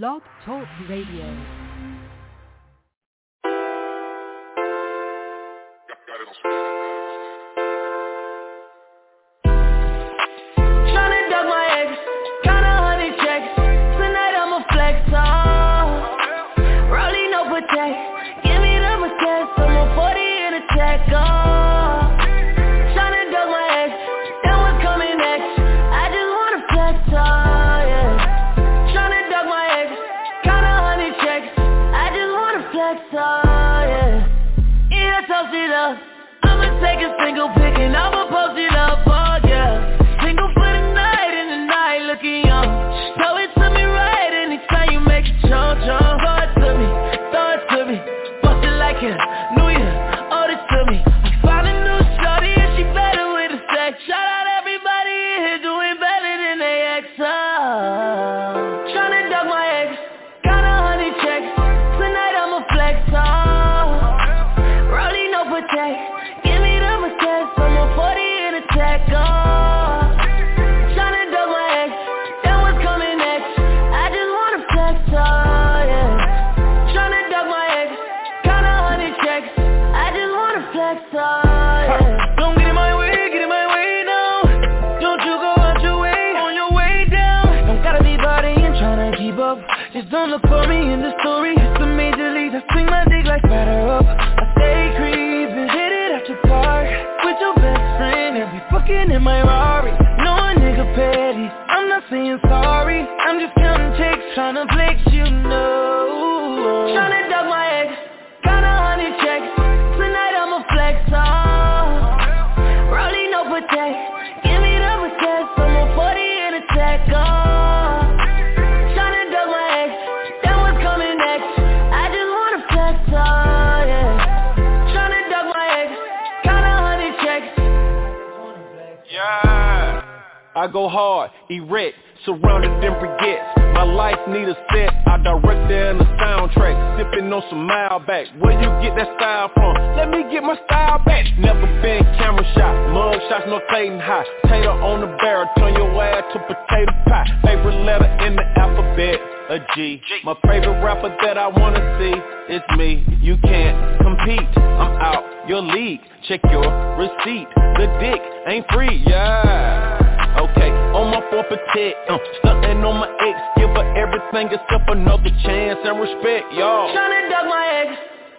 Blog Talk Radio. Tryna don't look for me in the story. It's the major league, I swing my dick like batter up. I stay creeping, hit it your park with your best friend and be fucking in my Rari. No a nigga petty, I'm not saying sorry. I'm just counting checks, tryna flex, I go hard, erect, surrounded in briquettes. My life need a set, I direct it in the soundtrack. Sipping on some Malbec, where you get that style from? Let me get my style back. Never been camera shot, mug shots, no Clayton high. Tater on the barrel, turn your ass to potato pie. Favorite letter in the alphabet, a G. My favorite rapper that I wanna see is me. You can't compete, I'm out your league. Check your receipt, the dick ain't free, yeah. Okay, on my four protect, uh, stuntin' on my ex, give her everything except another chance and respect, y'all. Tryna duck my ex,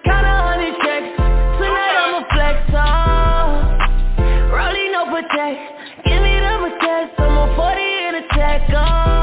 count a hundred checks. Tonight I'ma flex, oh. Rolling no protect, give me the protect. I'm a 40 in a tech, oh.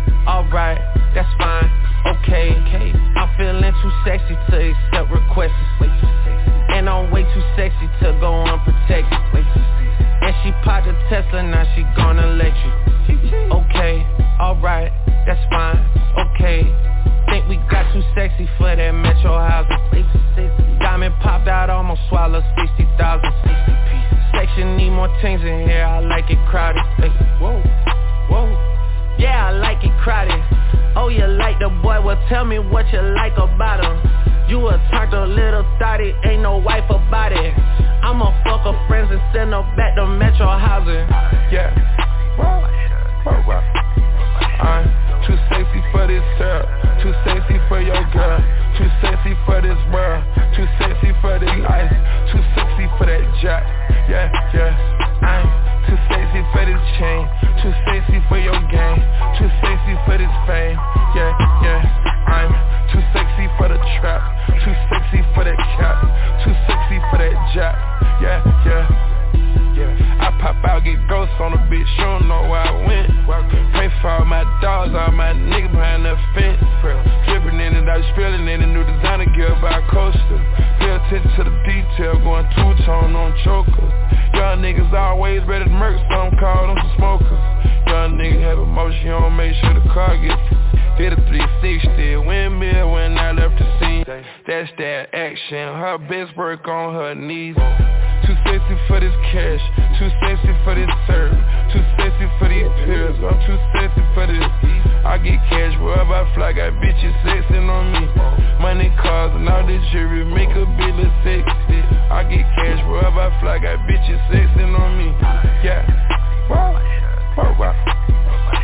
alright, that's fine. Okay, okay. I'm feeling too sexy to accept requests. And I'm way too sexy to go unprotected. And she popped a Tesla, now she gonna let you. Okay, alright, that's fine. Okay. Think we got too sexy for that metro housing. Diamond popped out, almost swallowed 60,000. Section need more things in here, I like it crowded. Whoa, whoa. Yeah, I like it crowded. Oh, you like the boy? Well, tell me what you like about him. You a talk a little thotty, ain't no wife about it. I'ma fuck her friends and send her back to metro housing. Yeah. Whoa. Whoa, whoa. I'm too sexy for this girl. Too sexy for your girl. Too sexy for this world. Too sexy for this ice. Too sexy for that jack. Yeah, yeah. I'm too sexy for this chain. chain. Too sexy for your game. Too bitch, you don't know where I went. Pray for all my dogs, all my niggas behind the fence. Dripping in it, I was feeling in a new designer gear by Coaster. Pay attention to the detail, going two-tone on chokers. Young niggas always ready to murk, so I'm calling them smokers. Young niggas have emotion, you don't make sure the car gets Hit a 360, windmill when I left the scene. That's that action, her best work on her knees. Sexy for this cash, too sexy for this serve, too sexy for these pills, I'm too sexy for this. I get cash wherever I fly, got bitches sexing on me. Money, cars, and all this jewelry make a bill of sexy. I get cash wherever I fly, got bitches sexing on me. Yeah, wow, wow.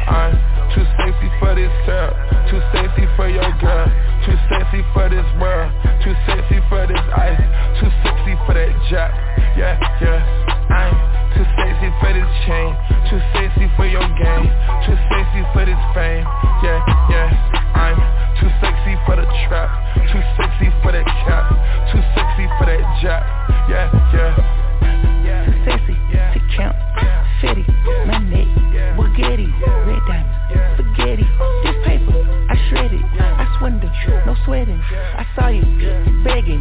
I'm too sexy for this girl, too sexy for your girl, too sexy for this world, too sexy for this ice, too sexy for that jack. Yeah, yeah. I'm too sexy for this chain, too sexy for your game, too sexy for this fame. Yeah, yeah. I'm too sexy for the trap, too sexy for that cap, too sexy for that jack. Yeah, yeah. Too sexy to count, fitty, my I shred I swindle, no sweating, I saw you begging,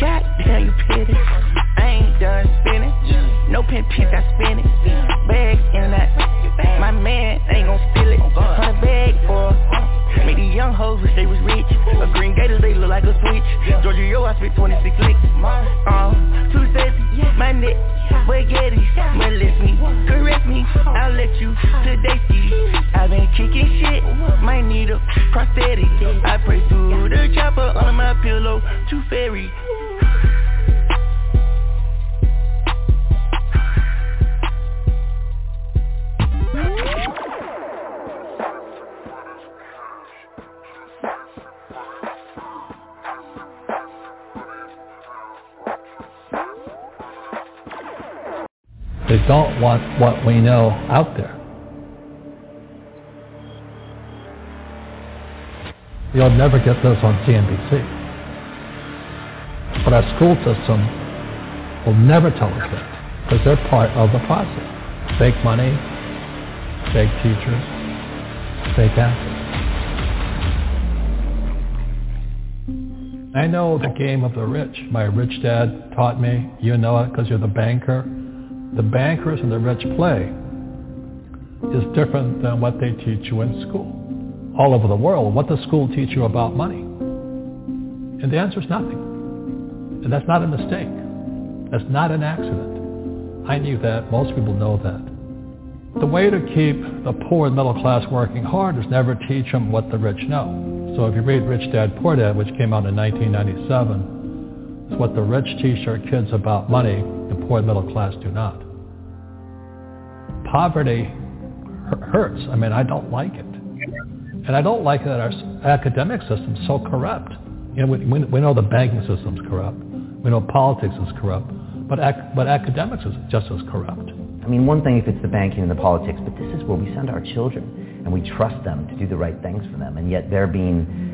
God damn you petty, I ain't done spinning, no pin pins I spin it, bag in that, my man ain't gon' steal it, hundred bag for Made these young hoes wish they was rich. A green gator, they look like a switch. Georgia, yo, I spit 26 licks. Uh, too sexy, my neck Spaghetti, molest me Correct me, I'll what we know out there. You'll never get this on CNBC. But our school system will never tell us that because they're part of the process. Fake money, fake teachers, fake assets. I know the game of the rich. My rich dad taught me. You know it because you're the banker the bankers and the rich play is different than what they teach you in school. All over the world, what does school teach you about money? And the answer is nothing. And that's not a mistake. That's not an accident. I knew that. Most people know that. The way to keep the poor and middle class working hard is never teach them what the rich know. So if you read Rich Dad Poor Dad, which came out in 1997, it's what the rich teach their kids about money, the poor middle class do not poverty hurts. I mean, I don't like it. And I don't like that our academic system's so corrupt. You know, we, we know the banking system's corrupt. We know politics is corrupt. But, ac- but academics is just as corrupt. I mean, one thing if it's the banking and the politics, but this is where we send our children and we trust them to do the right things for them. And yet they're being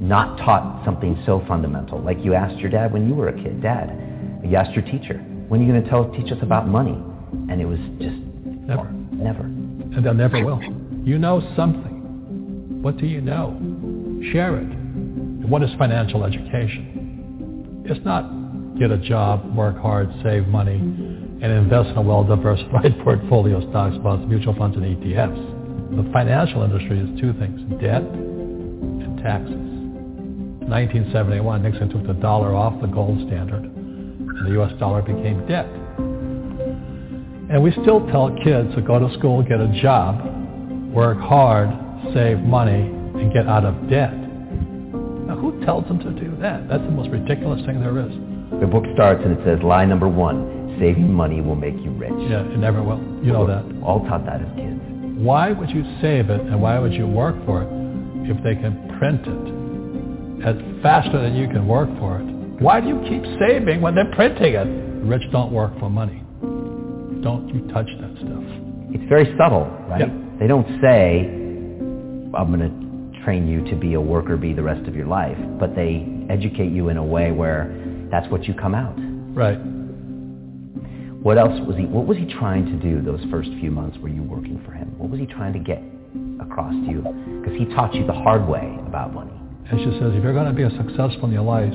not taught something so fundamental. Like you asked your dad when you were a kid, Dad, you asked your teacher, when are you going to tell, teach us about money? And it was just Never. Never. And they'll never will. You know something. What do you know? Share it. What is financial education? It's not get a job, work hard, save money, and invest in a well-diversified portfolio of stocks, bonds, mutual funds, and ETFs. The financial industry is two things, debt and taxes. 1971, Nixon took the dollar off the gold standard, and the U.S. dollar became debt. And we still tell kids to go to school, get a job, work hard, save money, and get out of debt. Now, who tells them to do that? That's the most ridiculous thing there is. The book starts and it says lie number one, saving money will make you rich. Yeah, it never will. You know that. All taught that as kids. Why would you save it and why would you work for it if they can print it as faster than you can work for it? Why do you keep saving when they're printing it? The rich don't work for money. Don't you touch that stuff. It's very subtle, right? Yeah. They don't say, I'm going to train you to be a worker bee the rest of your life, but they educate you in a way where that's what you come out. Right. What else was he, what was he trying to do those first few months were you working for him? What was he trying to get across to you? Because he taught you the hard way about money. And she says, if you're going to be successful in your life,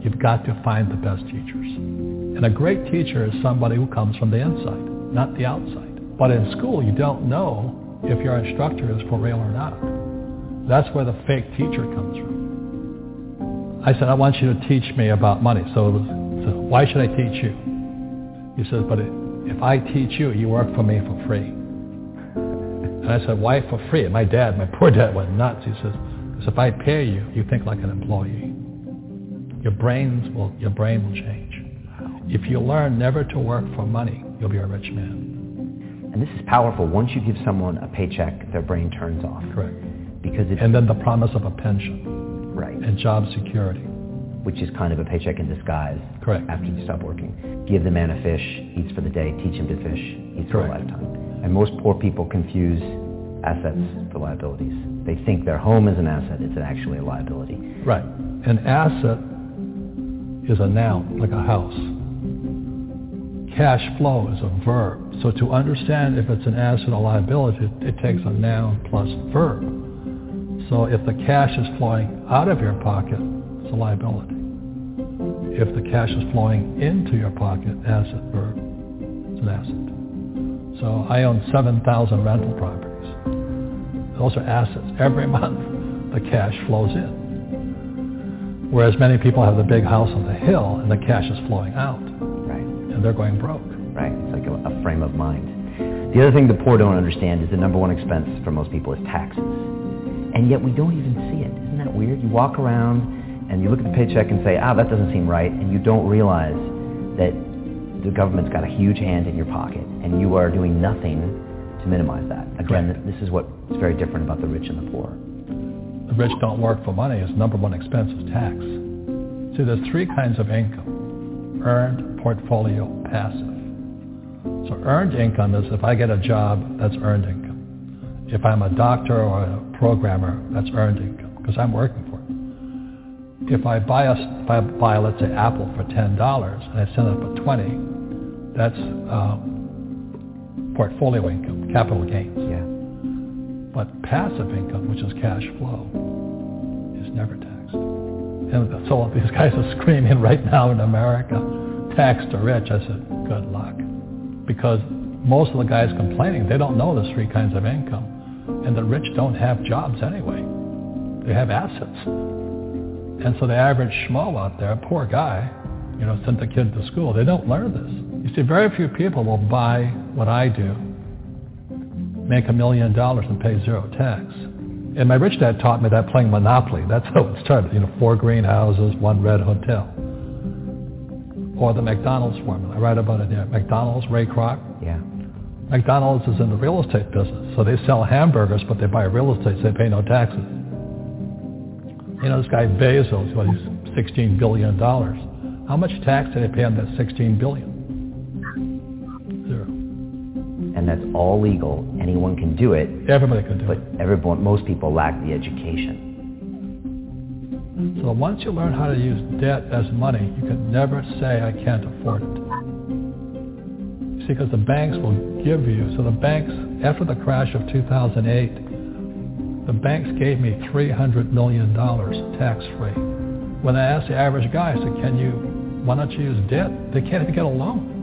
you've got to find the best teachers. And a great teacher is somebody who comes from the inside, not the outside. But in school, you don't know if your instructor is for real or not. That's where the fake teacher comes from. I said, I want you to teach me about money. So, so why should I teach you? He says, but if I teach you, you work for me for free. And I said, why for free? My dad, my poor dad went nuts. He says, because if I pay you, you think like an employee. Your brains will, your brain will change. If you learn never to work for money, you'll be a rich man. And this is powerful. Once you give someone a paycheck, their brain turns off. Correct. Because it's, And then the promise of a pension right, and job security. which is kind of a paycheck in disguise Correct. after you stop working. Give the man a fish, eats for the day, teach him to fish, eats for a lifetime. And most poor people confuse assets for liabilities. They think their home is an asset. It's actually a liability. Right. An asset is a noun, like a house. Cash flow is a verb. So to understand if it's an asset or liability, it takes a noun plus verb. So if the cash is flowing out of your pocket, it's a liability. If the cash is flowing into your pocket, asset, verb, it's an asset. So I own 7,000 rental properties. Those are assets. Every month, the cash flows in. Whereas many people have the big house on the hill and the cash is flowing out Right. and they're going broke. Right. It's like a, a frame of mind. The other thing the poor don't understand is the number one expense for most people is taxes. And yet we don't even see it. Isn't that weird? You walk around and you look at the paycheck and say, ah, that doesn't seem right. And you don't realize that the government's got a huge hand in your pocket and you are doing nothing to minimize that. Again, Right. this is what's very different about the rich and the poor. The rich don't work for money. His number one expense is tax. See, there's three kinds of income. Earned, portfolio, passive. So earned income is if I get a job, that's earned income. If I'm a doctor or a programmer, that's earned income because I'm working for it. If I buy a, if I buy, let's say, Apple for ten dollars and I sell it for twenty, that's um, portfolio income, capital gains. Yeah. But passive income, which is cash flow, is never taxed. And so these guys are screaming right now in America, tax the rich. I said, good luck. Because most of the guys complaining, they don't know the three kinds of income. And the rich don't have jobs anyway. They have assets. And so the average schmo out there, poor guy, you know, sent the kid to school, they don't learn this. You see, very few people will buy what I do make a million dollars and pay zero tax. And my rich dad taught me that playing Monopoly. That's how it started. You know, four greenhouses, one red hotel. Or the McDonald's formula. I write about it there. McDonald's, Ray Kroc. Yeah. McDonald's is in the real estate business. So they sell hamburgers, but they buy real estate, so they pay no taxes. You know, this guy Bezos, what, he's $16 billion. How much tax did they pay on that $16 billion? And that's all legal. Anyone can do it. Everybody can do But it. everyone, most people lack the education. So once you learn how to use debt as money, you can never say, I can't afford it. See, because the banks will give you, so the banks, after the crash of 2008, the banks gave me $300 million tax-free. When I asked the average guy, I said, can you, why don't you use debt? They can't even get a loan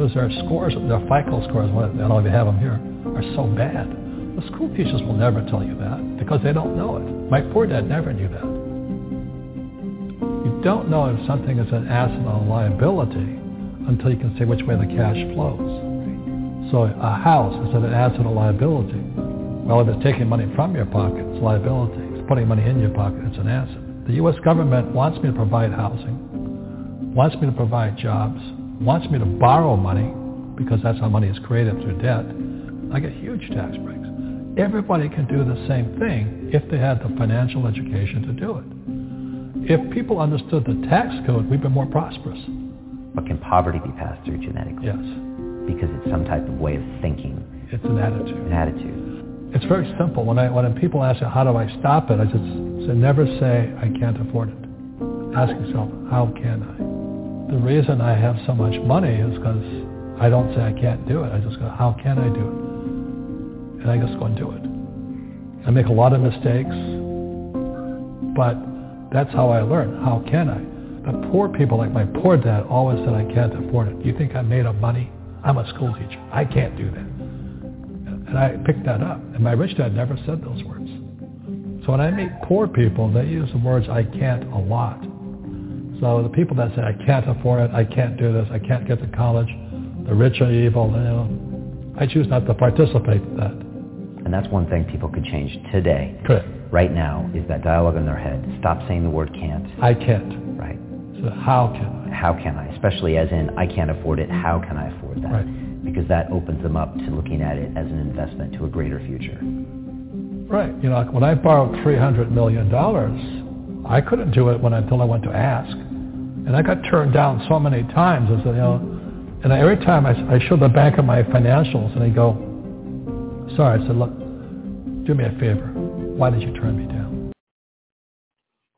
because their scores, their FICO scores, I don't even have them here, are so bad. The school teachers will never tell you that because they don't know it. My poor dad never knew that. You don't know if something is an asset or a liability until you can say which way the cash flows. So a house, is it an asset or liability? Well, if it's taking money from your pocket, it's a liability. If it's putting money in your pocket, it's an asset. The U.S. government wants me to provide housing, wants me to provide jobs, wants me to borrow money because that's how money is created through debt. I get huge tax breaks. Everybody can do the same thing if they had the financial education to do it. If people understood the tax code, we'd be more prosperous. But can poverty be passed through genetically? Yes. because it's some type of way of thinking. It's an attitude. An attitude. It's very simple. When I when people ask me how do I stop it, I just say never say I can't afford it. Ask yourself how can I. The reason I have so much money is because I don't say I can't do it. I just go how can I do it, and I just go and do it. I make a lot of mistakes, but that's how I learn. How can I? But poor people like my poor dad always said I can't afford it. You think I'm made of money? I'm a school teacher. I can't do that. And I picked that up. And my rich dad never said those words. So when I meet poor people, they use the words I can't a lot. So the people that say I can't afford it, I can't do this, I can't get to college, the rich are evil, you know, I choose not to participate in that. And that's one thing people could change today. Correct. Right now is that dialogue in their head. Stop saying the word can't. I can't. Right. So how can I? How can I? Especially as in I can't afford it. How can I afford that? Right. Because that opens them up to looking at it as an investment to a greater future. Right. You know, when I borrowed $300 million, I couldn't do it when until I went to ask. And I got turned down so many times. I said, you know, and every time I, I showed the bank of my financials and they go, sorry. I said, look, do me a favor. Why did you turn me down?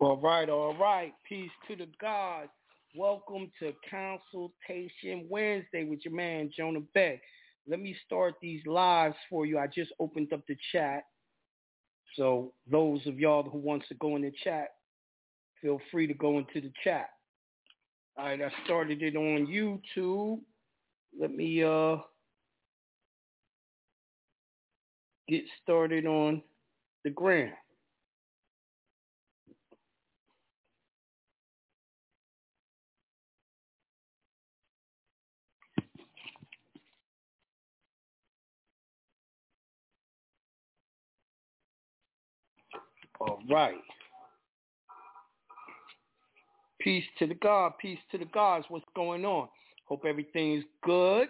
All right, all right. Peace to the gods. Welcome to Consultation Wednesday with your man Jonah Bey. Let me start these lives for you. I just opened up the chat. So those of y'all who wants to go in the chat, feel free to go into the chat. All right, I started it on YouTube. Let me uh get started on the gram. All right. Peace to the God. Peace to the gods. What's going on? Hope everything is good.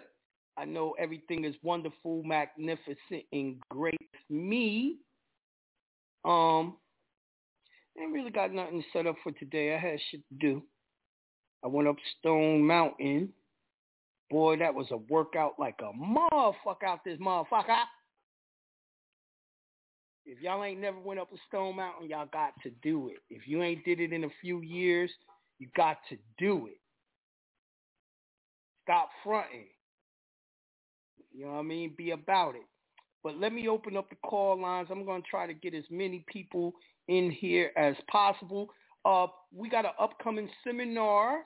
I know everything is wonderful, magnificent, and great me. Um, ain't really got nothing set up for today. I had shit to do. I went up Stone Mountain. Boy, that was a workout like a motherfucker out this motherfucker. If y'all ain't never went up a Stone Mountain, y'all got to do it. If you ain't did it in a few years, you got to do it. Stop fronting. You know what I mean? Be about it. But let me open up the call lines. I'm going to try to get as many people in here as possible. Uh, we got an upcoming seminar.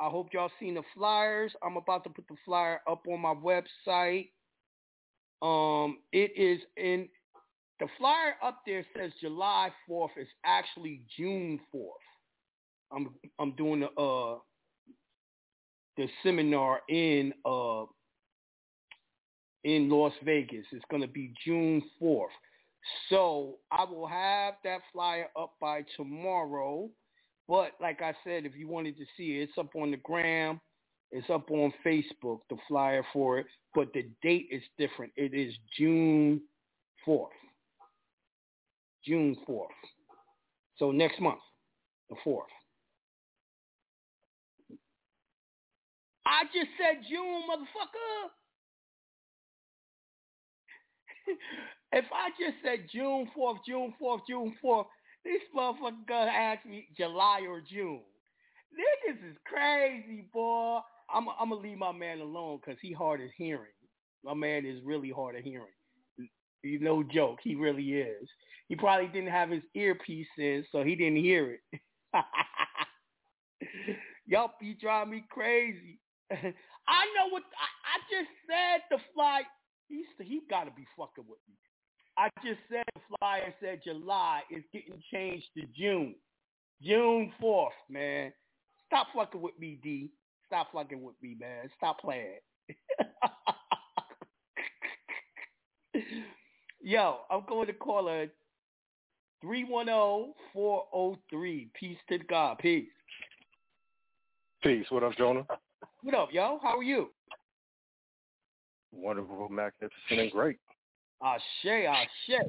I hope y'all seen the flyers. I'm about to put the flyer up on my website. Um, it is in the flyer up there says July 4th. It's actually June 4th. I'm I'm doing the uh the seminar in uh in Las Vegas. It's going to be June 4th. So I will have that flyer up by tomorrow. But like I said, if you wanted to see it, it's up on the gram. It's up on Facebook, the flyer for it. But the date is different. It is June 4th. June 4th. So next month, the 4th. I just said June, motherfucker. if I just said June 4th, June 4th, June 4th, this motherfucker gonna ask me July or June. Niggas is crazy, boy. I'm I'm gonna leave my man alone because he hard of hearing. My man is really hard of hearing. You no joke, he really is. He probably didn't have his earpiece in, so he didn't hear it. Yup, you drive me crazy. I know what I, I just said. The fly, he he got to be fucking with me. I just said the flyer said July is getting changed to June, June fourth, man. Stop fucking with me, D. Stop fucking with me, man. Stop playing. Yo, I'm going to call her 310-403. Peace to God. Peace. Peace. What up, Jonah? What up, yo? How are you? Wonderful, magnificent, and great. Ashe, ashe.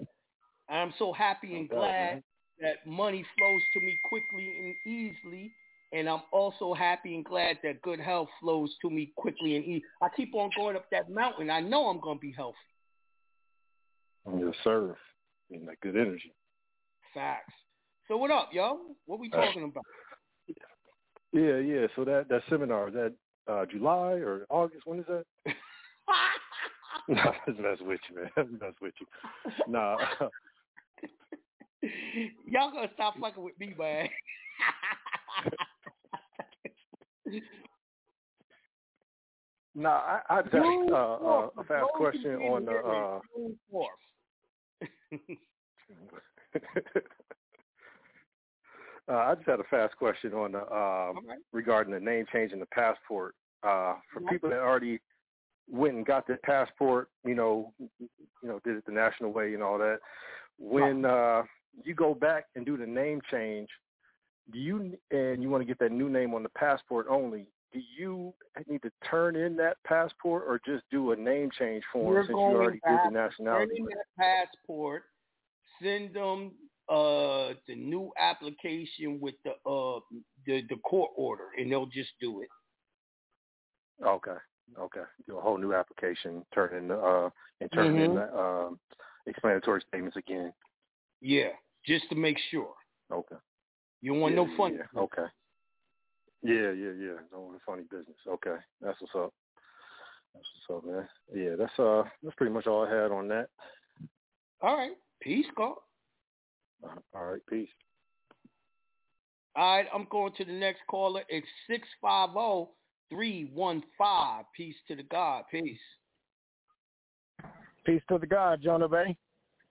I'm so happy and glad that money flows to me quickly and easily and I'm also happy and glad that good health flows to me quickly and easy. I keep on going up that mountain. I know I'm gonna be healthy. Yes, sir. And that good energy. Facts. So what up, yo? What we uh, talking about? Yeah, yeah. So that that seminar that uh, July or August? When is that? no, that's mess with you, man. That's with you. Nah. Y'all gonna stop fucking with me, man. nah, I, I just uh, uh, a fast question on the. Uh, uh, I just had a fast question on the um, right. regarding the name change in the passport. Uh, for people that already went and got their passport, you know, you know, did it the national way and all that. When uh, you go back and do the name change, do you and you want to get that new name on the passport only? Do you need to turn in that passport or just do a name change form You're since you already did the to nationality? Turn in that passport, send them uh the new application with the uh the the court order, and they'll just do it. Okay. Okay. Do a whole new application, turn in uh and turn in Mhm. the um explanatory statements again. Yeah, just to make sure. Okay. You don't want yeah, no fun. Yeah. Okay. Yeah, yeah, yeah. Don't want funny business. Okay. That's what's up. That's what's up, man. Yeah, that's uh that's pretty much all I had on that. All right, peace, God. Uh, all right, peace. All right, I'm going to the next caller. It's six five zero three one five. Peace to the God. Peace. Peace to the God, Jonah Bey.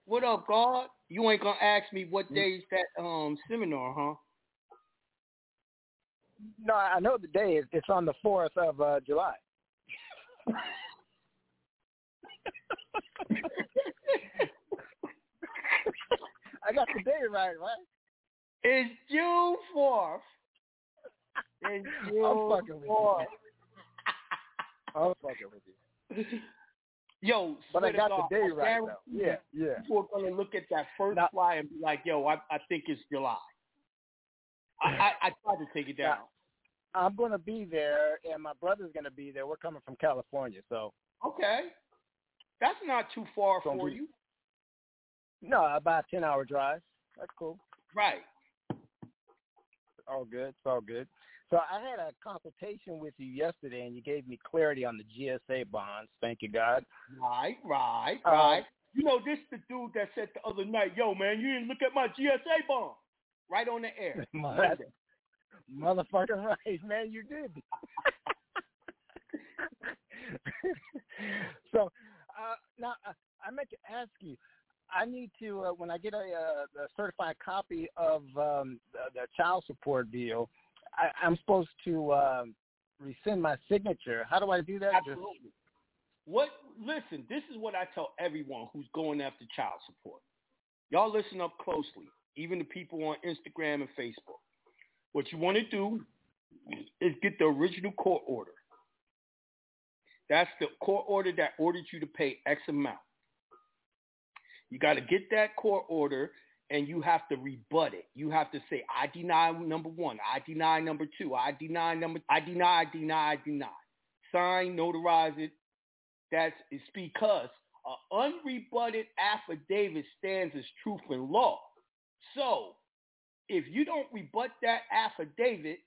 What up, God? You ain't gonna ask me what day's that um seminar, huh? No, I know the day is. It's on the fourth of uh, July. I got the day right, right? It's June fourth. I'm fucking with you. I'm fucking with you. Yo, But I got God, the day I right though. Yeah, yeah. People are gonna look at that first Now- fly and be like, "Yo, I, I think it's July." I, I, I tried to take it down. I'm gonna be there, and my brother's gonna be there. We're coming from California, so Okay, that's not too far for be- you, no, about a ten hour drive. That's cool. right? All good. It's all good. So I had a consultation with you yesterday, and you gave me clarity on the GSA bonds. Thank you, God. Right, right, Uh, right. You know, this the dude that said the other night, "Yo, man, you didn't look at my GSA bond." Right on the air. Mother- Motherfucker, right, man, you did. so uh, now uh, I meant to ask you. I need to uh, when I get a, uh, a certified copy of um, the, the child support bill. I, I'm supposed to um, rescind my signature. How do I do that? Just- Absolutely. What? Listen, this is what I tell everyone who's going after child support. Y'all listen up closely, even the people on Instagram and Facebook. What you want to do is get the original court order. That's the court order that ordered you to pay X amount. You got to get that court order and you have to rebut it. You have to say, I deny number one, I deny number two, I deny number, I deny, I deny, I deny. Sign, notarize it. That's it's because an unrebutted affidavit stands as truth in law. So if you don't rebut that affidavit,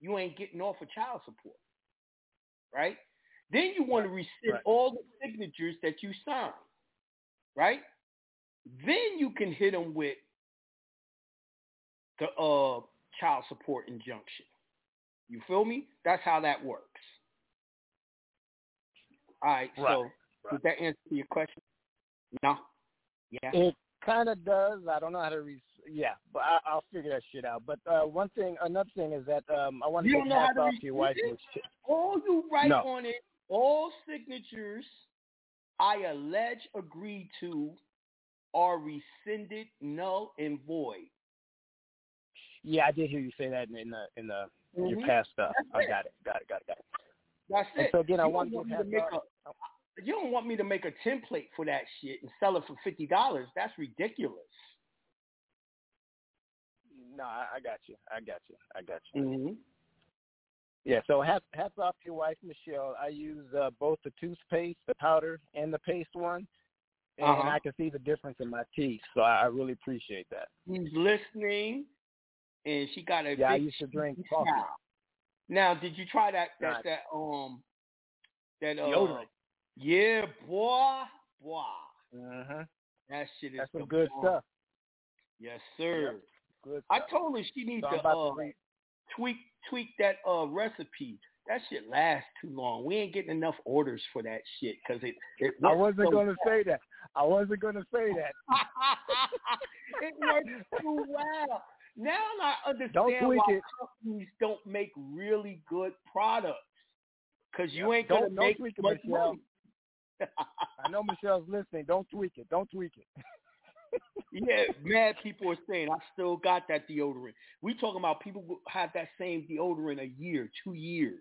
you ain't getting off of child support. Right? Then you want to rescind Right. all the signatures that you signed. Right? Then you can hit them with the uh, child support injunction. You feel me? That's how that works. All right, so Right, did that answer your question? No. Yeah. It kind of does. I don't know how to. Re- yeah, but I, I'll figure that shit out. But uh, one thing, another thing is that um, I want to You get don't know how hats to off to your wife. rescind it? All you write No. on it, all signatures I allege agree to are rescinded, null, and void. Yeah, I did hear you say that in, in the in the your Mhm. past stuff. That's I got it. Got it. Got it. Got it. That's And it. so again, I You want don't to want to make a, you don't want me to make a template for that shit and sell it for fifty dollars. That's ridiculous. no, I, I got you. I got you. I got you. Mm-hmm. Yeah, so hats, hats off to your wife, Michelle. I use uh, both the toothpaste, the powder, and the paste one, and Uh-huh. I can see the difference in my teeth. So I, I really appreciate that. He's listening, and she got a Yeah, I used to drink coffee. Now, did you try that that Nice. that um that uh Deodorant. yeah, boy, boy, Mm-hmm. that shit is That's some good bomb. stuff. Yes, sir. Good I told her she needs So to uh, to tweak tweak that uh recipe. That shit lasts too long. We ain't getting enough orders for that shit because it it I wasn't so going to say that. I wasn't going to say that. it works too well. Now I understand Don't why it. companies don't make really good products because you Yep. ain't gonna Don't- don't make it, much Michelle. money. I know Michelle's listening. Don't tweak it. Don't tweak it. yeah, mad people are saying I still got that deodorant. We talking about people who have that same deodorant a year, two years.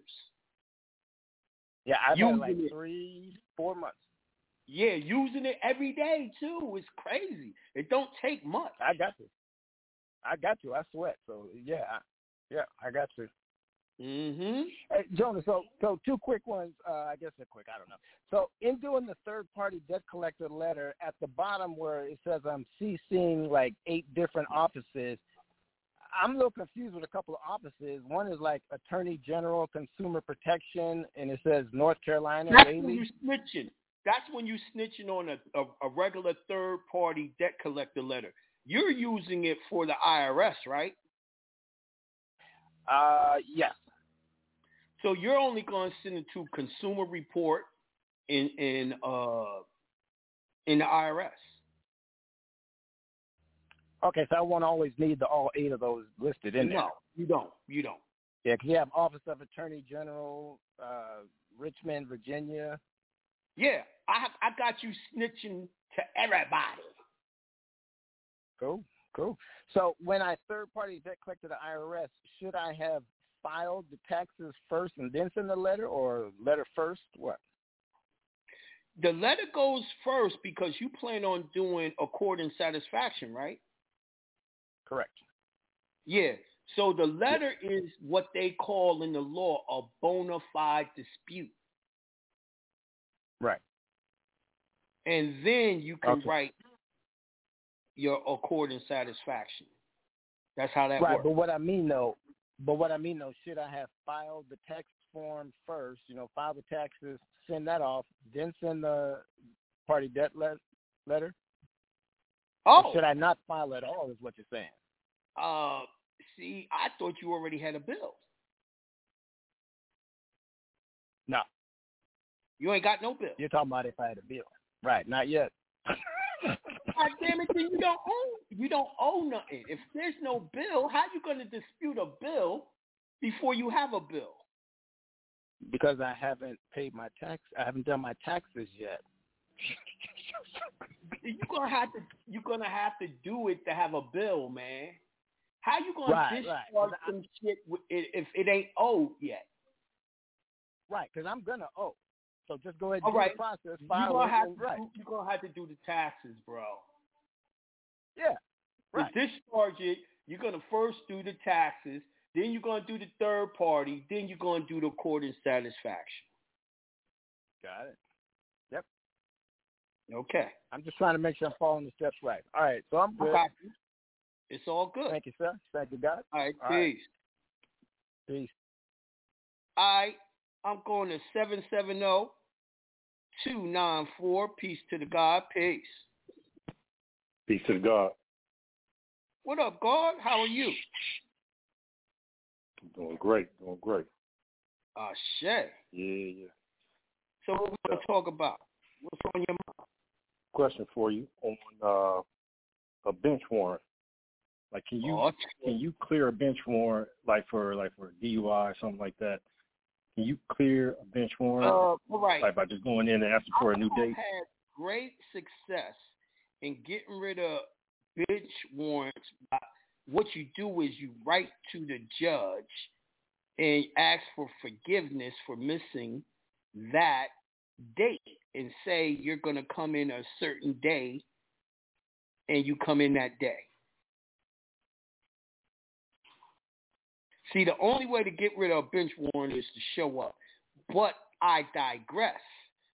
Yeah, I've had Using like it. three, four months. Yeah, using it every day too. It's crazy. It don't take much. I got you. I got you. I sweat. So yeah, I, yeah, I got you. Mm-hmm. Hey, Jonas, so so two quick ones. Uh, I guess they're quick. I don't know. So in doing the third party debt collector letter, at the bottom where it says I'm CCing like eight different offices, I'm a little confused with a couple of offices. One is like Attorney General Consumer Protection, and it says North Carolina. That's when Raleigh. you snitching. That's when you snitching on a, a, a regular third party debt collector letter. You're using it for the IRS, right? Uh, yes. So you're only going to send it to consumer report in in uh in the IRS. Okay, so I won't always need the all eight of those listed in there. No, you don't. You don't. Yeah, because you have Office of Attorney General, uh, Richmond, Virginia. Yeah, I I got you snitching to everybody. Cool, cool. So when I third party debt collector to the IRS, should I have filed the taxes first and then send the letter, or letter first? What? The letter goes first because you plan on doing accord and satisfaction, right? Correct. Yeah. So the letter is what they call in the law a bona fide dispute. Right. And then you can Okay. write your accord and satisfaction. That's how that right, works. but what I mean though, but what I mean though, should I have filed the tax form first? You know, file the taxes, send that off, then send the party debt le- letter. Or Oh, should I not file at all? Is what you're saying? uh, see, I thought you already had a bill. No, You ain't got no bill. you're talking about if I had a bill. Right, not yet. God damn it, then you don't owe you don't owe nothing. If there's no bill, how you gonna dispute a bill before you have a bill? because I haven't paid my tax. I haven't done my taxes yet. You're gonna have to you're gonna have to do it to have a bill, man. How you gonna Right, discharge right. some shit if if it ain't owed yet? Right, because I'm gonna owe. So just go ahead and All do right. the process. You're gonna have to right. you're gonna have to do the taxes, bro. Yeah. To Right. discharge it, you're gonna first do the taxes, then you're gonna do the third party, then you're gonna do the court and satisfaction. Got it. Yep. Okay. I'm just trying to make sure I'm following the steps right. All right. So I'm good. It's all good. Thank you, sir. Thank you, God. All right, All right. peace. Peace. All right, I'm going to oh. 770-294. Peace to the God. Peace. Peace to the God. What up, God? How are you? Doing great. Doing great. Ah, shit. Yeah, yeah. So what we going to talk about? What's on your mind? Question for you on uh, a bench warrant. Like, can you Oh, can you clear a bench warrant like for like for a DUI or something like that? Can you clear a bench warrant uh, right. like by just going in and asking for a new I date? had great success in getting rid of bench warrants. What you do is you write to the judge and ask for forgiveness for missing that date and say you're going to come in a certain day and you come in that day. See, the only way to get rid of a bench warrant is to show up. But I digress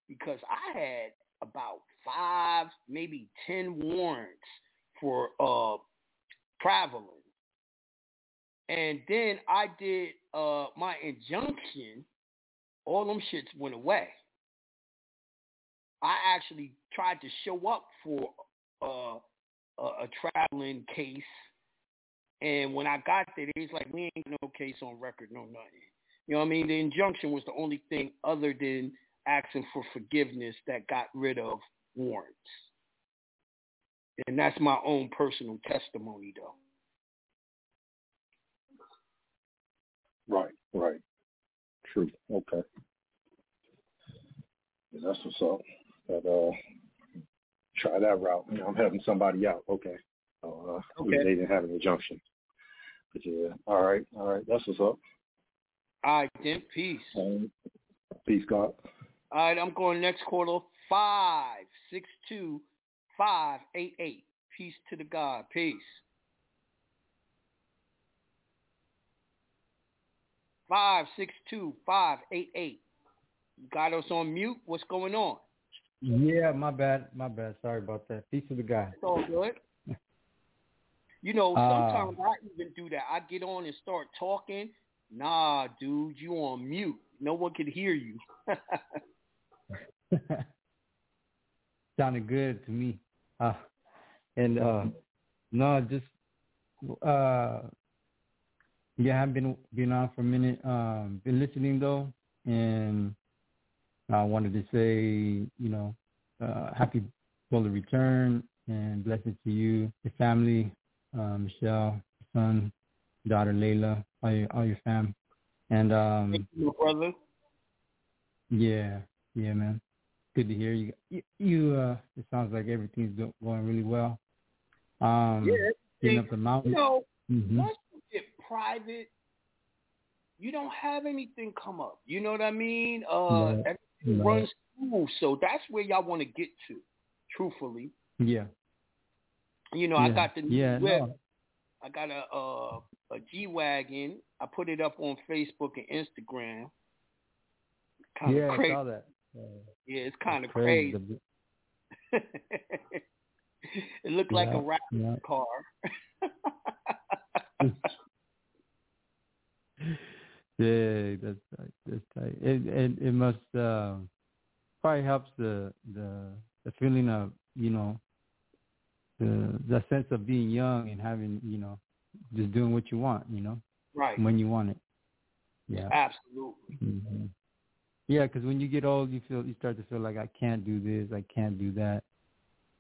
because I had about five, maybe ten warrants for uh traveling. And then I did uh my injunction, all them shits went away. I actually tried to show up for uh, a, a traveling case, and when I got there, it's like we ain't no case on record, no nothing. You know what I mean? The injunction was the only thing other than asking for forgiveness that got rid of warrants. And that's my own personal testimony, though. Right, right. True. Okay. Yeah, that's what's up. But uh, try that route. You know, I'm helping somebody out. Okay. Uh, Okay. They didn't have an injunction. But yeah. All right. All right. That's what's up. All right, then. Peace. Um, peace, God. All right, I'm going next quarter. Five, six, two, five, eight, eight. Peace to the God. Peace. Five, six, two, five, eight, eight. You got us on mute. What's going on? Yeah, my bad, my bad. Sorry about that. Peace to the guy. It's all good. You know, Uh, sometimes I even do that. I get on and start talking. Nah, dude, you on mute. No one can hear you. Sounded good to me. Uh, and uh, no, just uh, yeah, I've been been on for a minute. Um, been listening though, and I wanted to say, you know, uh, happy Boulder return and blessings to you, your family, uh, Michelle, son, daughter Layla, all your all your fam, and um, Thank you, my brother. yeah, yeah, man. Good to hear you. You, you uh, it sounds like everything's going really well. Um, Yeah, getting up the mountain. You know, Mhm. once you get private, you don't have anything come up. You know what I mean? Uh, Right. everything runs smooth. So that's where y'all want to get to, truthfully. Yeah. You know, I got the new Yeah, whip. no. I got a uh, a G wagon. I put it up on Facebook and Instagram. Kind of yeah, I crazy. saw that. Uh, Yeah, it's kind of crazy. crazy. it looked like a Yeah, rap yeah. car. Yeah, that's right. That's right. It it it must uh, probably helps the the the feeling of you know the the sense of being young and having you know just doing what you want you know Right. when you want it. Yeah. Absolutely. hmm Yeah, because when you get old, you feel you start to feel like I can't do this, I can't do that.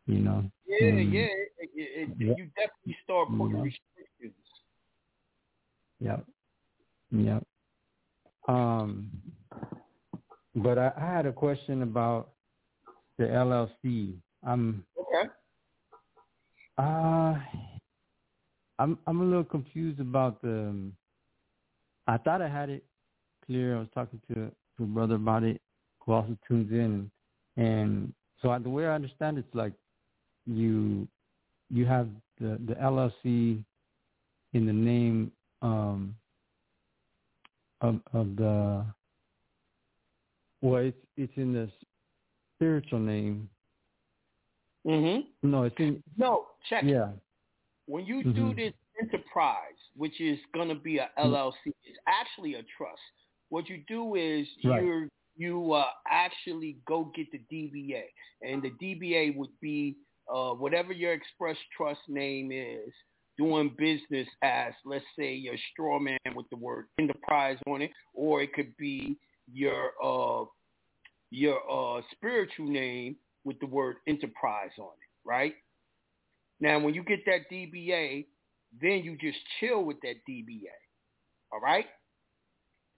You know. Yeah, And- yeah. It, it, Yeah. You definitely start putting Yeah. restrictions. Yep. Yep. Um, but I, I had a question about the LLC. I'm. Uh I'm I'm a little confused about the I thought I had it clear. I was talking to, to a brother about it who also tunes in and so I, the way I understand it's like you you have the, the LLC in the name um of of the well it's it's in the spiritual name. Mhm. No, it's in No, check yeah. When you do Mhm. this enterprise, which is going to be a LLC, it's actually a trust. What you do is Right. you you uh, actually go get the DBA, and the DBA would be uh, whatever your express trust name is, doing business as, let's say, your straw man with the word enterprise on it, or it could be your uh, your uh, spiritual name with the word enterprise on it, right? Now, when you get that DBA, then you just chill with that DBA. All right?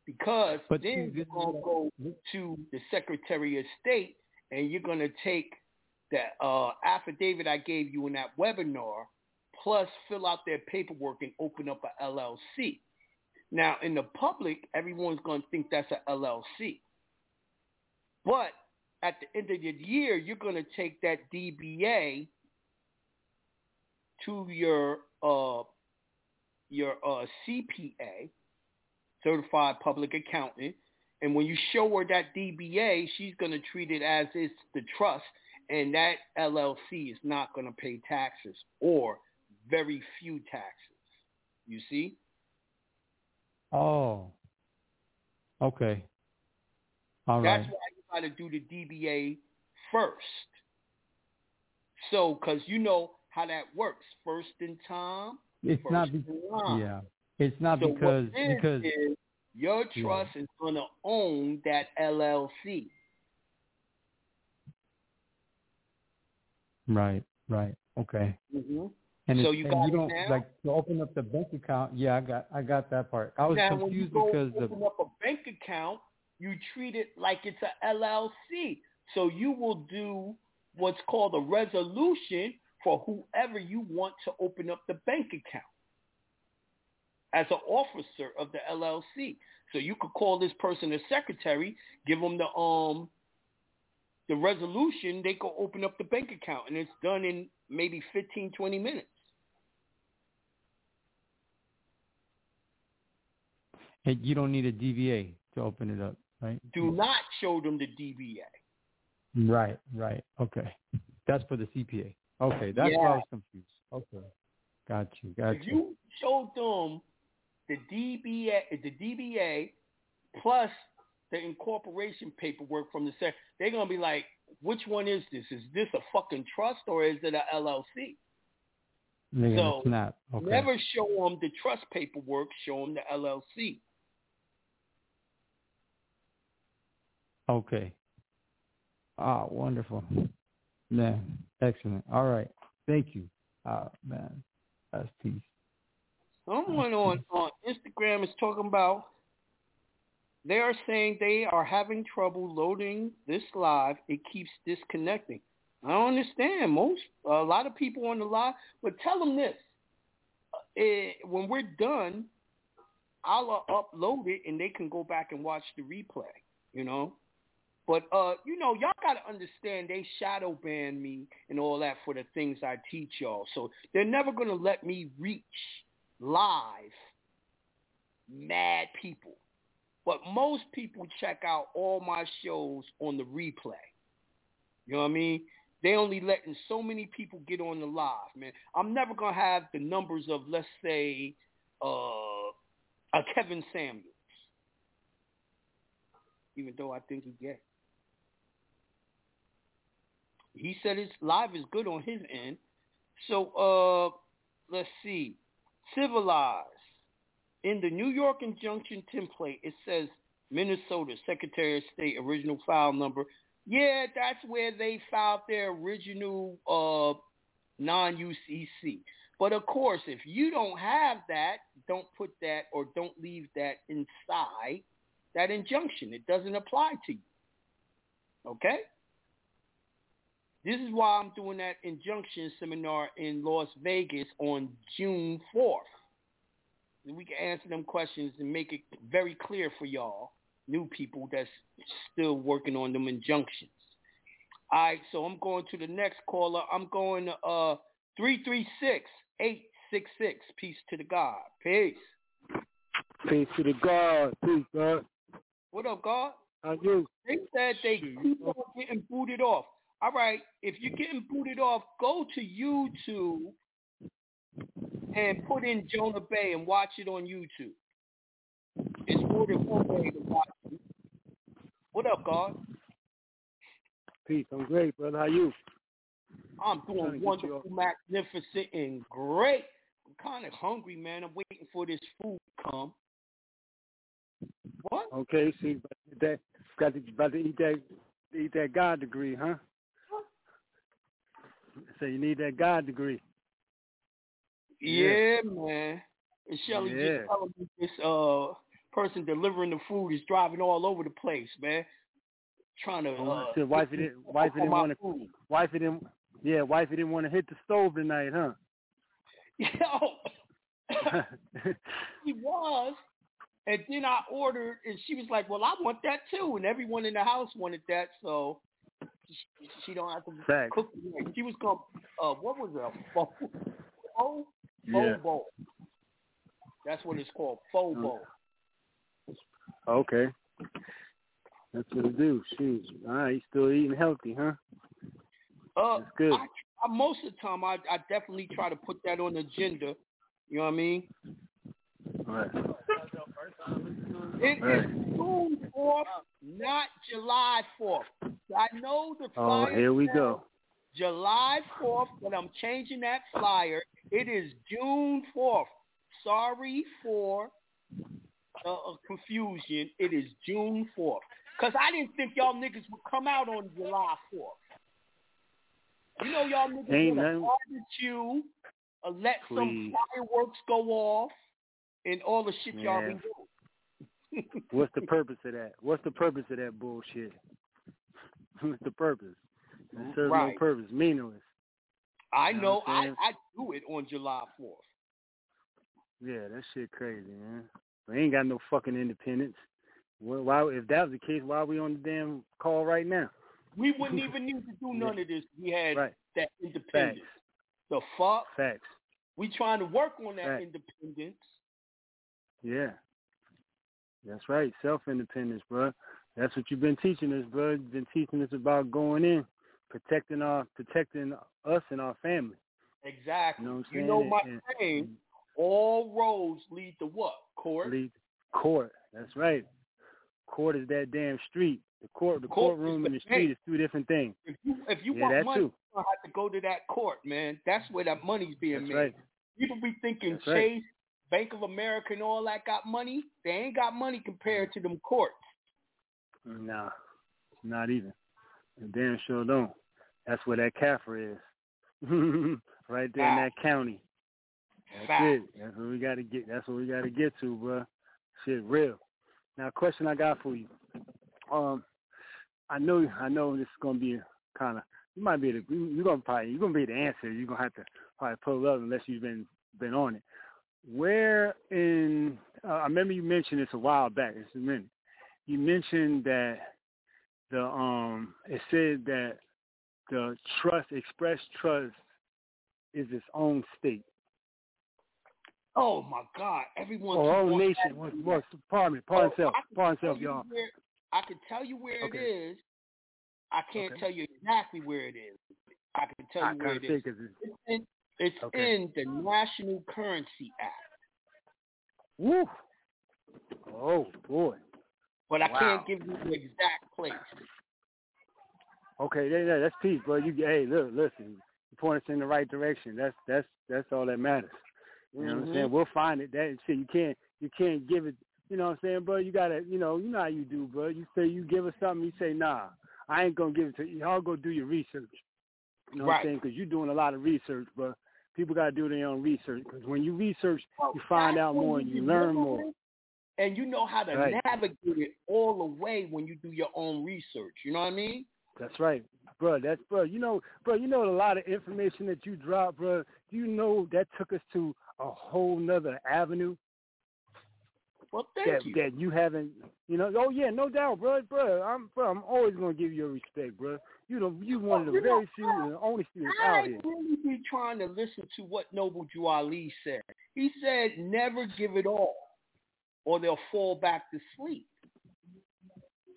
Because But then you're going to go to the Secretary of State and you're going to take that uh, affidavit I gave you in that webinar, plus fill out their paperwork and open up a LLC. Now, in the public, everyone's going to think that's a LLC. But at the end of the year, you're going to take that DBA to your uh, your uh, CPA, certified public accountant. And when you show her that DBA, she's going to treat it as it's the trust, and that LLC is not going to pay taxes or very few taxes. You see? Oh. Okay. All That's right. why got to do the DBA first. So, because you know how that works. First in time, It's first not be- yeah. It's not So because because your Yeah. trust is going to own that LLC. right, right. Okay. Mm-hmm. And, So you and got you don't now? like to open up the bank account. Yeah, I got I got that part. I was now, confused because the open up a bank account, you treat it like it's a LLC. So you will do what's called a resolution for whoever you want to open up the bank account as an officer of the LLC. So you could call this person a secretary, give them the um the resolution, they go open up the bank account and it's done in maybe 15, 20 minutes. and you don't need a DBA to open it up, right? Do not show them the DBA. Right, right. Okay. That's for the CPA. Okay, that's why I was confused. Okay. Got you, got if you. you show them the DBA, the DBA plus the incorporation paperwork from the sec, they're gonna be like, which one is this? Is this a fucking trust or is it a LLC? Gonna so. Okay. Never show them the trust paperwork. Show them the LLC. Okay. Ah, wonderful. Man, excellent. All right. Thank you. Ah, man. That's peace. Someone on, on Instagram is talking about they are saying they are having trouble loading this live. It keeps disconnecting. I don't understand. Most a lot of people on the live, but tell them this: eh, when we're done, I'll uh, upload it and they can go back and watch the replay. You know, but uh, you know, y'all gotta understand they shadow ban me and all that for the things I teach y'all. So they're never gonna let me reach live mad people. But most people check out all my shows on the replay. You know what I mean? They only letting so many people get on the live, man. I'm never gonna have the numbers of let's say uh a Kevin Samuels. Even though I think he gay. He said his live is good on his end. So uh let's see. Civilized. In the New York injunction template, it says Minnesota Secretary of State original file number. Yeah, that's where they filed their original uh, non-UCC. But of course, if you don't have that, don't put that or don't leave that inside that injunction. It doesn't apply to you. Okay? This is why I'm doing that injunction seminar in Las Vegas on June 4th. And we can answer them questions and make it very clear for y'all, new people that's still working on them injunctions. All right, so I'm going to the next caller. I'm going to uh 336-866. Peace to the God. Peace. Peace to the God. Peace, God. What up, God? How you? They said they keep on getting booted off. All right, if you're getting booted off, go to YouTube and put in Jonah Bey and watch it on YouTube. It's more than one way to watch it. What up, God? Peace. I'm great, brother. How you? I'm doing wonderful, magnificent, and great. I'm kind of hungry, man. I'm waiting for this food to come. What? Okay, see, but that got to about to eat that eat that God degree, huh? So you need that God degree. Yeah, man. And Shelly Yeah. just telling me this uh person delivering the food is driving all over the place, man. Trying to uh, so wifey didn't wifey didn't want to wifey didn't yeah wifey didn't want to hit the stove tonight, huh? Yo, he was. And then I ordered, and she was like, "Well, I want that too." And everyone in the house wanted that, so she, she don't have to Facts. cook. She was going, uh, what was it? A pho, pho, Yeah. bowl. That's what it's called, pho Mm. bowl. Okay. That's what it do. Shoot. All right, you still eating healthy, huh? Uh, That's good. I, I, most of the time, I, I definitely try to put that on the agenda. You know what I mean? Right. It Right. is June fourth, not July fourth. I know the flyer. Oh, here we go. July fourth, but I'm changing that flyer. It is June fourth. Sorry for uh, uh, confusion. It is June fourth. Cause I didn't think y'all niggas would come out on July fourth. You know y'all niggas Ain't would have barbecue, uh, let some fireworks go off, and all the shit y'all be Yeah. doing. What's the purpose of that? What's the purpose of that bullshit? What's the purpose? It serves Right. no purpose, meaningless. I You know know. I'm I do it on July fourth. Yeah, that shit crazy, man. We ain't got no fucking independence. Why, why if that was the case, why are we on the damn call right now? We wouldn't even need to do none of this. We had Right. that independence. Facts. The fuck? Facts. We trying to work on that Facts. independence. Yeah. That's right. Self independence, bro. That's what you've been teaching us, bro. You've been teaching us about going in, protecting our protecting us and our family. Exactly. You know what I'm You saying? know my And- saying, all roads lead to what? Court. Lead court. That's right. Court is that damn street. The court, the Court courtroom, the and the street is two different things. If you if you Yeah, want money, too. you have to go to that court, man. That's where that money's being That's made. right. People be thinking That's. Chase, Bank of America, and all that got money. They ain't got money compared to them courts. Nah, not even. They damn sure don't. That's where that Kaffir is. right there in that county. That's it. That's what we gotta get that's what we gotta get to, bro. Shit real. Now question I got for you. Um I know I know this is gonna be kinda you might be the you're gonna probably you're gonna be the answer. You're gonna have to probably pull it up unless you've been been on it. Where in uh, I remember you mentioned this a while back, it's a minute. You mentioned that the um it said that the trust express trust is its own state. Oh my God! Everyone. Or own nation. asking What, me what, that. pardon me, pardon Oh, self. I Pardon self, y'all. where- I can tell you where Okay. it is. I can't Okay. tell you exactly where it is. I can tell I you where it is. It's in, it's Okay. in the National Currency Act, Woo. Oh boy. but I Wow. can't give you the exact place. Okay, yeah, yeah, that's peace, bro. You hey, look, listen. You point us in the right direction. That's that's that's all that matters. You know what I'm Mhm. saying? We'll find it. That shit you can't you can't give it you know what I'm saying, bro? You gotta you know, you know how you do, bro. You say you give us something, you say, nah, I ain't gonna give it to you. Y'all go do your research. You know what I'm saying? Because you're doing a lot of research, bro. People gotta do their own research. Because when you research, Well, you find out more and you learn more. And you know how to Right. navigate it all the way when you do your own research. You know what I mean? That's right, bro. That's bro. You know, bro. You know a lot of information that you drop, bro. You know that took us to a whole nother avenue Well, thank that you. that you haven't. You know. Oh yeah, no doubt, bro. Bro, I'm bro. I'm always gonna give you your respect, bro. You know, you one of the know, very few and only I out here. I really be trying to listen to what Noble Drew Ali said. He said, "Never give it all, or they'll fall back to sleep."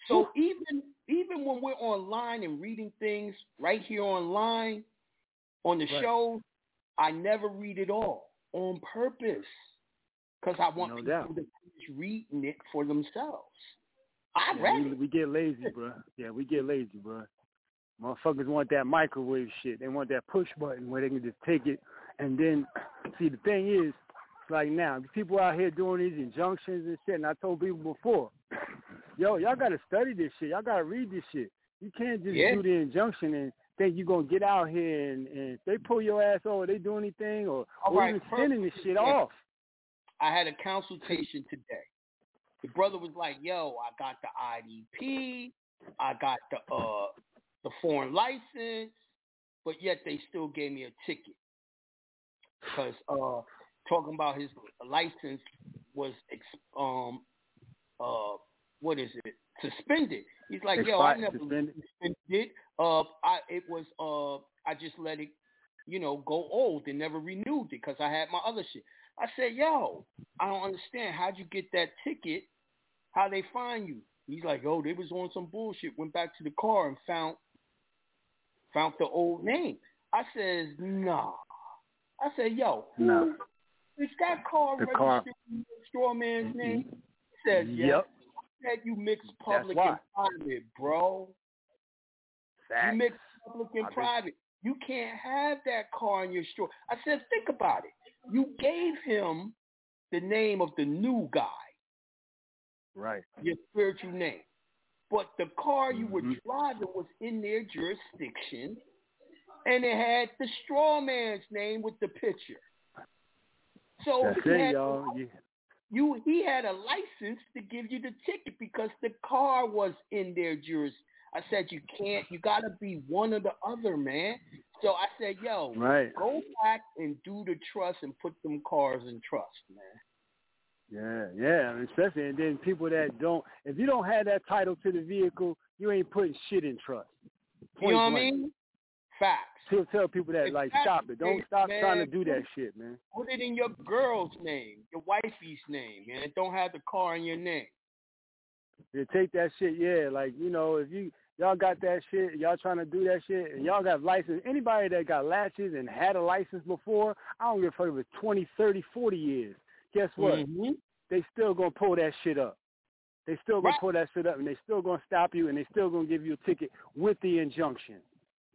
So even even when we're online and reading things right here online on the Right. show, I never read it all on purpose because I want No people doubt. to finish reading it for themselves. I Yeah, read we, it. we get lazy, bro. Yeah, we get lazy, bro. Motherfuckers want that microwave shit. They want that push button where they can just take it and then see. The thing is, like now, people out here doing these injunctions and shit. And I told people before, yo, y'all gotta study this shit. Y'all gotta read this shit. You can't just Yeah. do the injunction and think you're gonna get out here and, and if they pull your ass over, they do anything or, All or right, even sending this shit example. off. I had a consultation today. The brother was like, "Yo, I got the IDP, I got the uh the foreign license, but yet they still gave me a ticket because uh talking about his license was ex- um uh what is it suspended. He's like, "Yo, I never suspended? suspended it. Uh, I it was uh I just let it you know, go old and never renewed it because I had my other shit. I said, yo, I don't understand. How'd you get that ticket How they find you? He's like, oh, they was on some bullshit. Went back to the car and found found the old name. I says, nah. I said, yo, No. is that car The registered car- in the straw man's mm-hmm. name? He says, yes. Yep. Said you mix public and private, bro. You mix public and I think- private. You can't have that car in your store. I said, think about it. You gave him the name of the new guy, Right. your spiritual name. But the car you were Mhm. driving was in their jurisdiction, and it had the straw man's name with the picture. So That's he it, had, y'all. You, you he had a license to give you the ticket because the car was in their jurisdiction. I said you can't. You got to be one or the other, man. So I said, yo, Right. go back and do the trust and put them cars in trust, man. Yeah, yeah, especially and then people that don't. If you don't have that title to the vehicle, you ain't putting shit in trust. You know what I mean? Facts. Tell tell people that like stop it. Don't stop man. trying to do that shit, man. Put it in your girl's name, your wifey's name, man. Don't have the car in your name. Yeah, take that shit. Yeah, like you know, if you y'all got that shit, y'all trying to do that shit, and y'all got license. Anybody that got latches and had a license before, I don't give a fuck if it's 20, 30, 40 years. Guess what? Mhm. They still gonna pull that shit up. They still gonna Right. pull that shit up, and they still gonna stop you, and they still gonna give you a ticket with the injunction.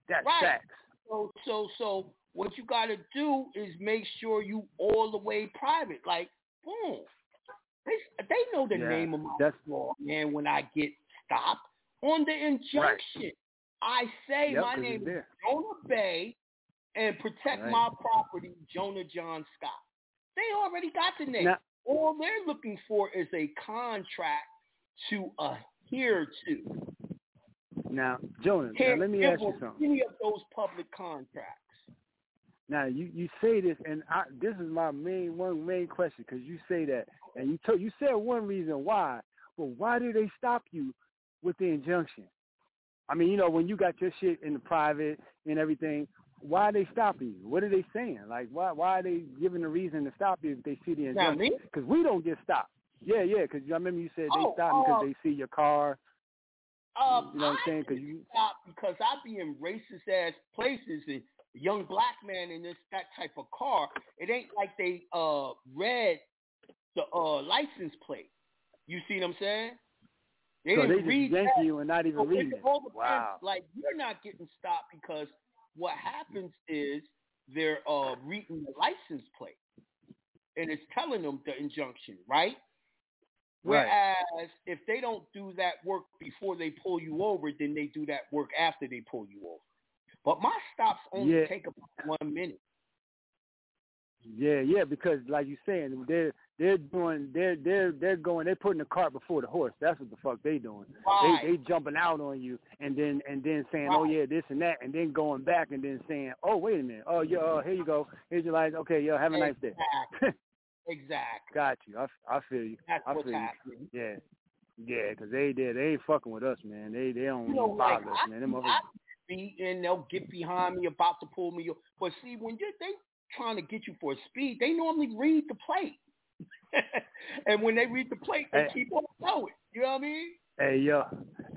That's Right. facts. So so so what you got to do is make sure you all the way private. Like boom, they they know the Yeah, name of my that's- law, man. When I get stopped on the injunction, I say Yep, my name is. Jonah Bey and protect Right. my property, Jonah John Scott. They already got the name. Now- all they're looking for is a contract to adhere to. Now, Jonas, now let me ask you something. any of those public contracts. Now you you say this, and I, this is my main one main question because you say that, and you told you said one reason why, but why do they stop you with the injunction? I mean, you know, when you got your shit in the private and everything, why are they stopping you? What are they saying? Like, why why are they giving a reason to stop you if they see the injunction? Because we don't get stopped. Yeah, yeah. Because I remember you said they Oh, stop because uh, they see your car. Um, You know what I'm saying? Because you stop because I be in racist ass places and young black man in this that type of car. It ain't like they uh read the uh license plate. You see what I'm saying? They so didn't they just read that. you and not even So reading it. Wow. Like you're not getting stopped because what happens is they're uh reading the license plate and it's telling them the injunction, right? Right. Whereas if they don't do that work before they pull you over, then they do that work after they pull you over. But my stops only Yeah. take about one minute. Yeah, yeah, because like you're saying, they're they're doing they're they're they're going they're putting the cart before the horse. That's what the fuck they doing. Right. They they jumping out on you and then and then saying, Oh yeah, this and that and then going back and then saying, Oh wait a minute, oh yeah, uh, here you go. Here's your license. Okay, yo, have a nice day. Exactly. exactly. Got you. I, I feel you. That's I what's feel happening. you. Yeah. Yeah, 'cause they they they ain't fucking with us, man. They they don't You know, like bother us, I, man. Them I speed and they'll get behind me about to pull me. But see, when you they trying to get you for a speed, they normally read the plate. and when they read the plate, they Hey. keep on going. You know what I mean? Hey yo,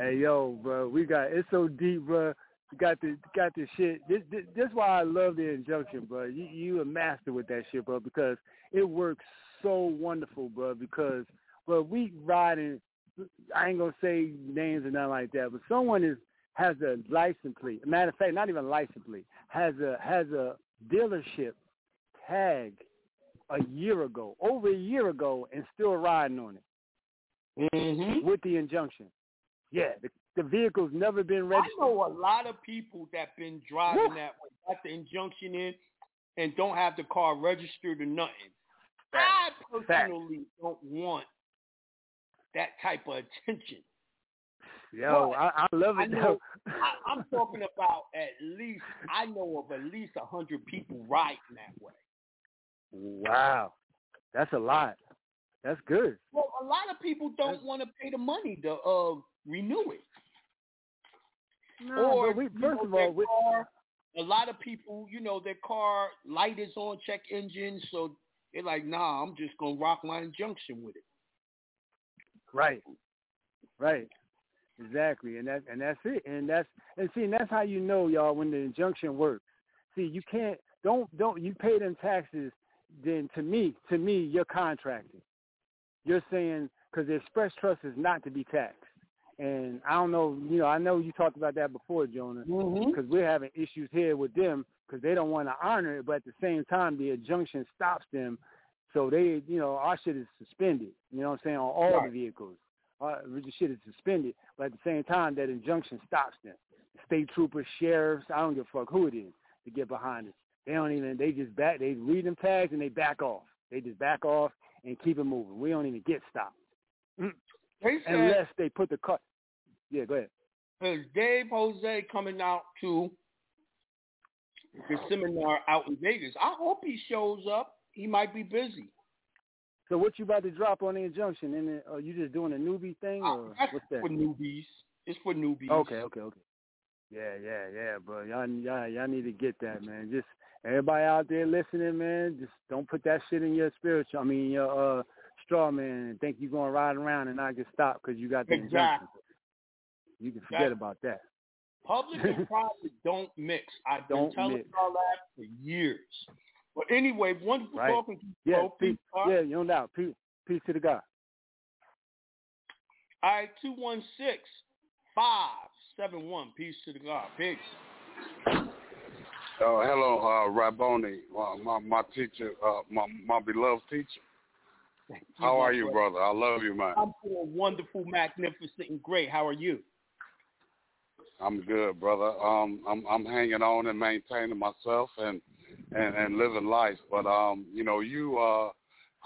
hey yo, bro, we got it's so deep, bro. We got the got the shit. This, this this why I love the injunction, bro. You you a master with that shit, bro, because it works so wonderful, bro. Because bro, we riding. I ain't gonna say names or nothing like that, but someone is has a license plate. Matter of fact, not even license plate. Has a has a dealership tag a year ago, over a year ago, and still riding on it mm-hmm. with the injunction. Yeah, the, the vehicle's never been registered. I know a lot of people that been driving that way, got the injunction in, and don't have the car registered or nothing. I personally don't want that type of attention. Yo, I, I love I it know. I, I'm talking about at least I know of at least a hundred people riding that way. Wow, that's a lot. That's good. Well, a lot of people don't want to pay the money to uh, renew it. No, or but we, you first know, of their all, we, car, a lot of people, you know, their car light is on check engine, so they're like, nah, I'm just gonna rock my injunction with it. Right. Right. Exactly. And that and that's it. And that's and see and that's how you know, y'all, when the injunction works. See, you can't don't don't you pay them taxes then to me, to me, you're contracting. You're saying because the express trust is not to be taxed. And I don't know, you know, I know you talked about that before, Jonah, mm-hmm. because we're having issues here with them because they don't want to honor it, but at the same time, the injunction stops them. So they, you know, our shit is suspended. You know what I'm saying on all Right. the vehicles. Our the shit is suspended, but at the same time, that injunction stops them. State troopers, sheriffs, I don't give a fuck who it is to get behind it. They don't even. They just back. They read them tags and they back off. They just back off and keep it moving. We don't even get stopped Mm. They said unless they put the cut. Yeah, go ahead. is Dave Jose coming out to the seminar out in Vegas. I hope he shows up. He might be busy. So what you about to drop on the injunction? And are you just doing a newbie thing, or That's what's that? for newbies. It's for newbies. Okay, okay, okay. Yeah, yeah, yeah, bro. Y'all, y'all, y'all need to get that, man. Just everybody out there listening, man. Just don't put that shit in your spiritual. I mean, your uh, straw man, and think you're gonna ride around and not get stopped because you got the injunction. You can forget That- about that. Public and private don't mix. I've Don't telling mix. y'all that for years. But anyway, wonderful Right. talking to you, Yeah, bro. peace, Peace, yeah, no doubt. Peace, peace to the God. All right, 216 571. Peace to the God. Peace. Uh, hello, uh, Raboni, uh, my my teacher, uh, my my beloved teacher. How are you, brother? I love you, man. I'm doing wonderful, magnificent, and great. How are you? I'm good, brother. Um, I'm I'm hanging on and maintaining myself and and and living life. But um, you know, you uh,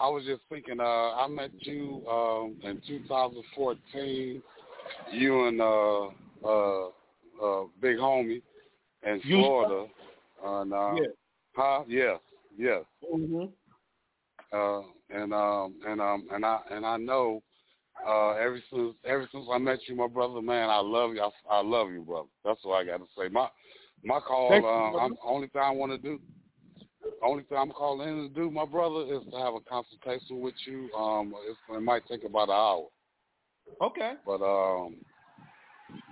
I was just thinking. Uh, I met you um in 2014. You and uh uh uh big homie in You- And uh, Yeah. huh? Yes, yes. Mm-hmm. uh, and um and um and I and I know uh ever since ever since I met you, my brother, man, I love you. I, I love you, brother. That's what I got to say. My my call. Thank uh, brother. I'm only thing I want to do. Only thing I'm calling in to do, my brother, is to have a consultation with you. Um, it's, it might take about an hour, Okay. but um,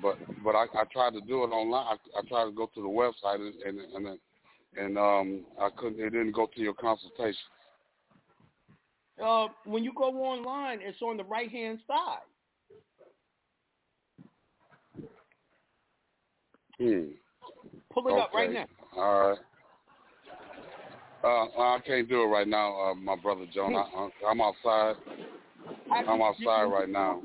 but but I, I tried to do it online. I, I tried to go to the website and and and, and um, I couldn't. It didn't go to your consultation. Uh, when you go online, it's on the right hand side. Hmm. Pull it up right now. All right. Uh, I can't do it right now, uh, my brother John. I, I- I'm outside. I'm outside right now.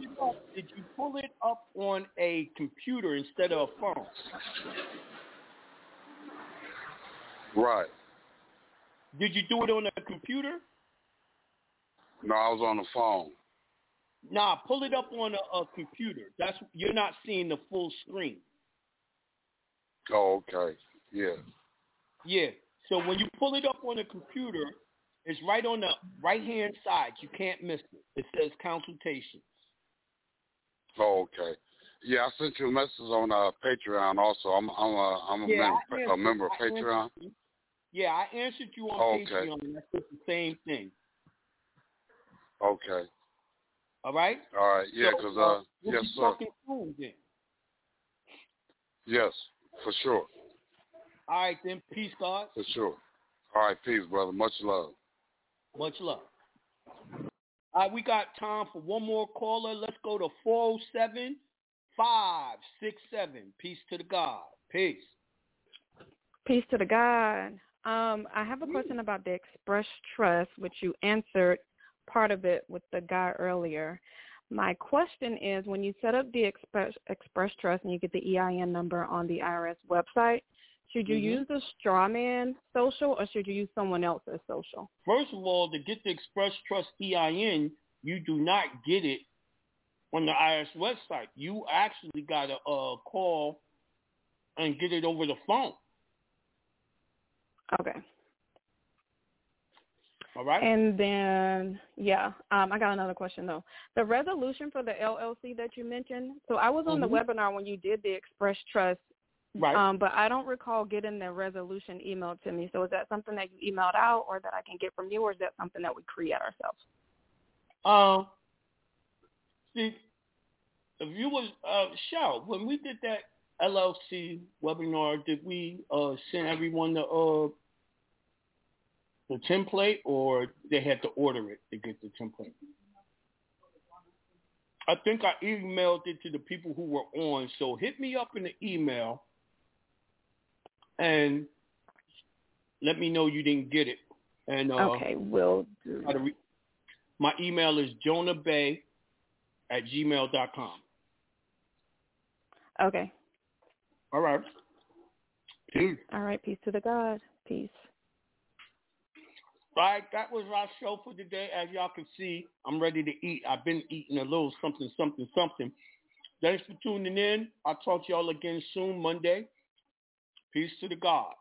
Did you pull it up on a computer instead of a phone? Right. Did you do it on a computer? No, I was on the phone. Nah, pull it up on a, a computer. That's you're not seeing the full screen. Oh, okay. Yeah. Yeah. So when you pull it up on a computer, it's right on the right hand side. You can't miss it. It says consultations. Oh, okay. Yeah, I sent you a message on uh, Patreon. Also, I'm I'm a, I'm a, Yeah, member, a member of Patreon. you. Yeah, I answered you on okay. Patreon, and that's just the same thing. Okay. All right. All right. Yeah, because uh, uh, we'll yes, sir. soon then. Yes, for sure, All right then. Peace, God. for sure. All right, peace, brother. Much love. Much love. All right, we got time for one more caller. Let's go to 407 567. Peace to the God. Peace. Peace to the God. Um, I have a question about the Express Trust, which you answered part of it with the guy earlier. My question is, when you set up the Express Express Trust and you get the EIN number on the IRS website, should you Mhm. use the straw man social or should you use someone else's social? First of all, to get the Express Trust EIN, you do not get it on the IRS website. You actually got to uh, call and get it over the phone. Okay. All right. And then, yeah, um, I got another question though. The resolution for the LLC that you mentioned. So I was on Mhm. the webinar when you did the Express Trust, Right. um, but I don't recall getting the resolution emailed to me. So is that something that you emailed out, or that I can get from you, or is that something that we create ourselves? Uh, See, if you was uh, shout when we did that LLC webinar, did we uh, send everyone the uh, the template, or they had to order it to get the template? I think I emailed it to the people who were on. So hit me up in the email and let me know you didn't get it. And uh, okay, will do. Re- my email is jonahbey at gmail.com. Okay. All right. Peace. All right. Peace to the God. Peace. All right, that was our show for today. As y'all can see, I'm ready to eat. I've been eating a little something, something, something. Thanks for tuning in. I'll talk to y'all again soon, Monday. Peace to the gods.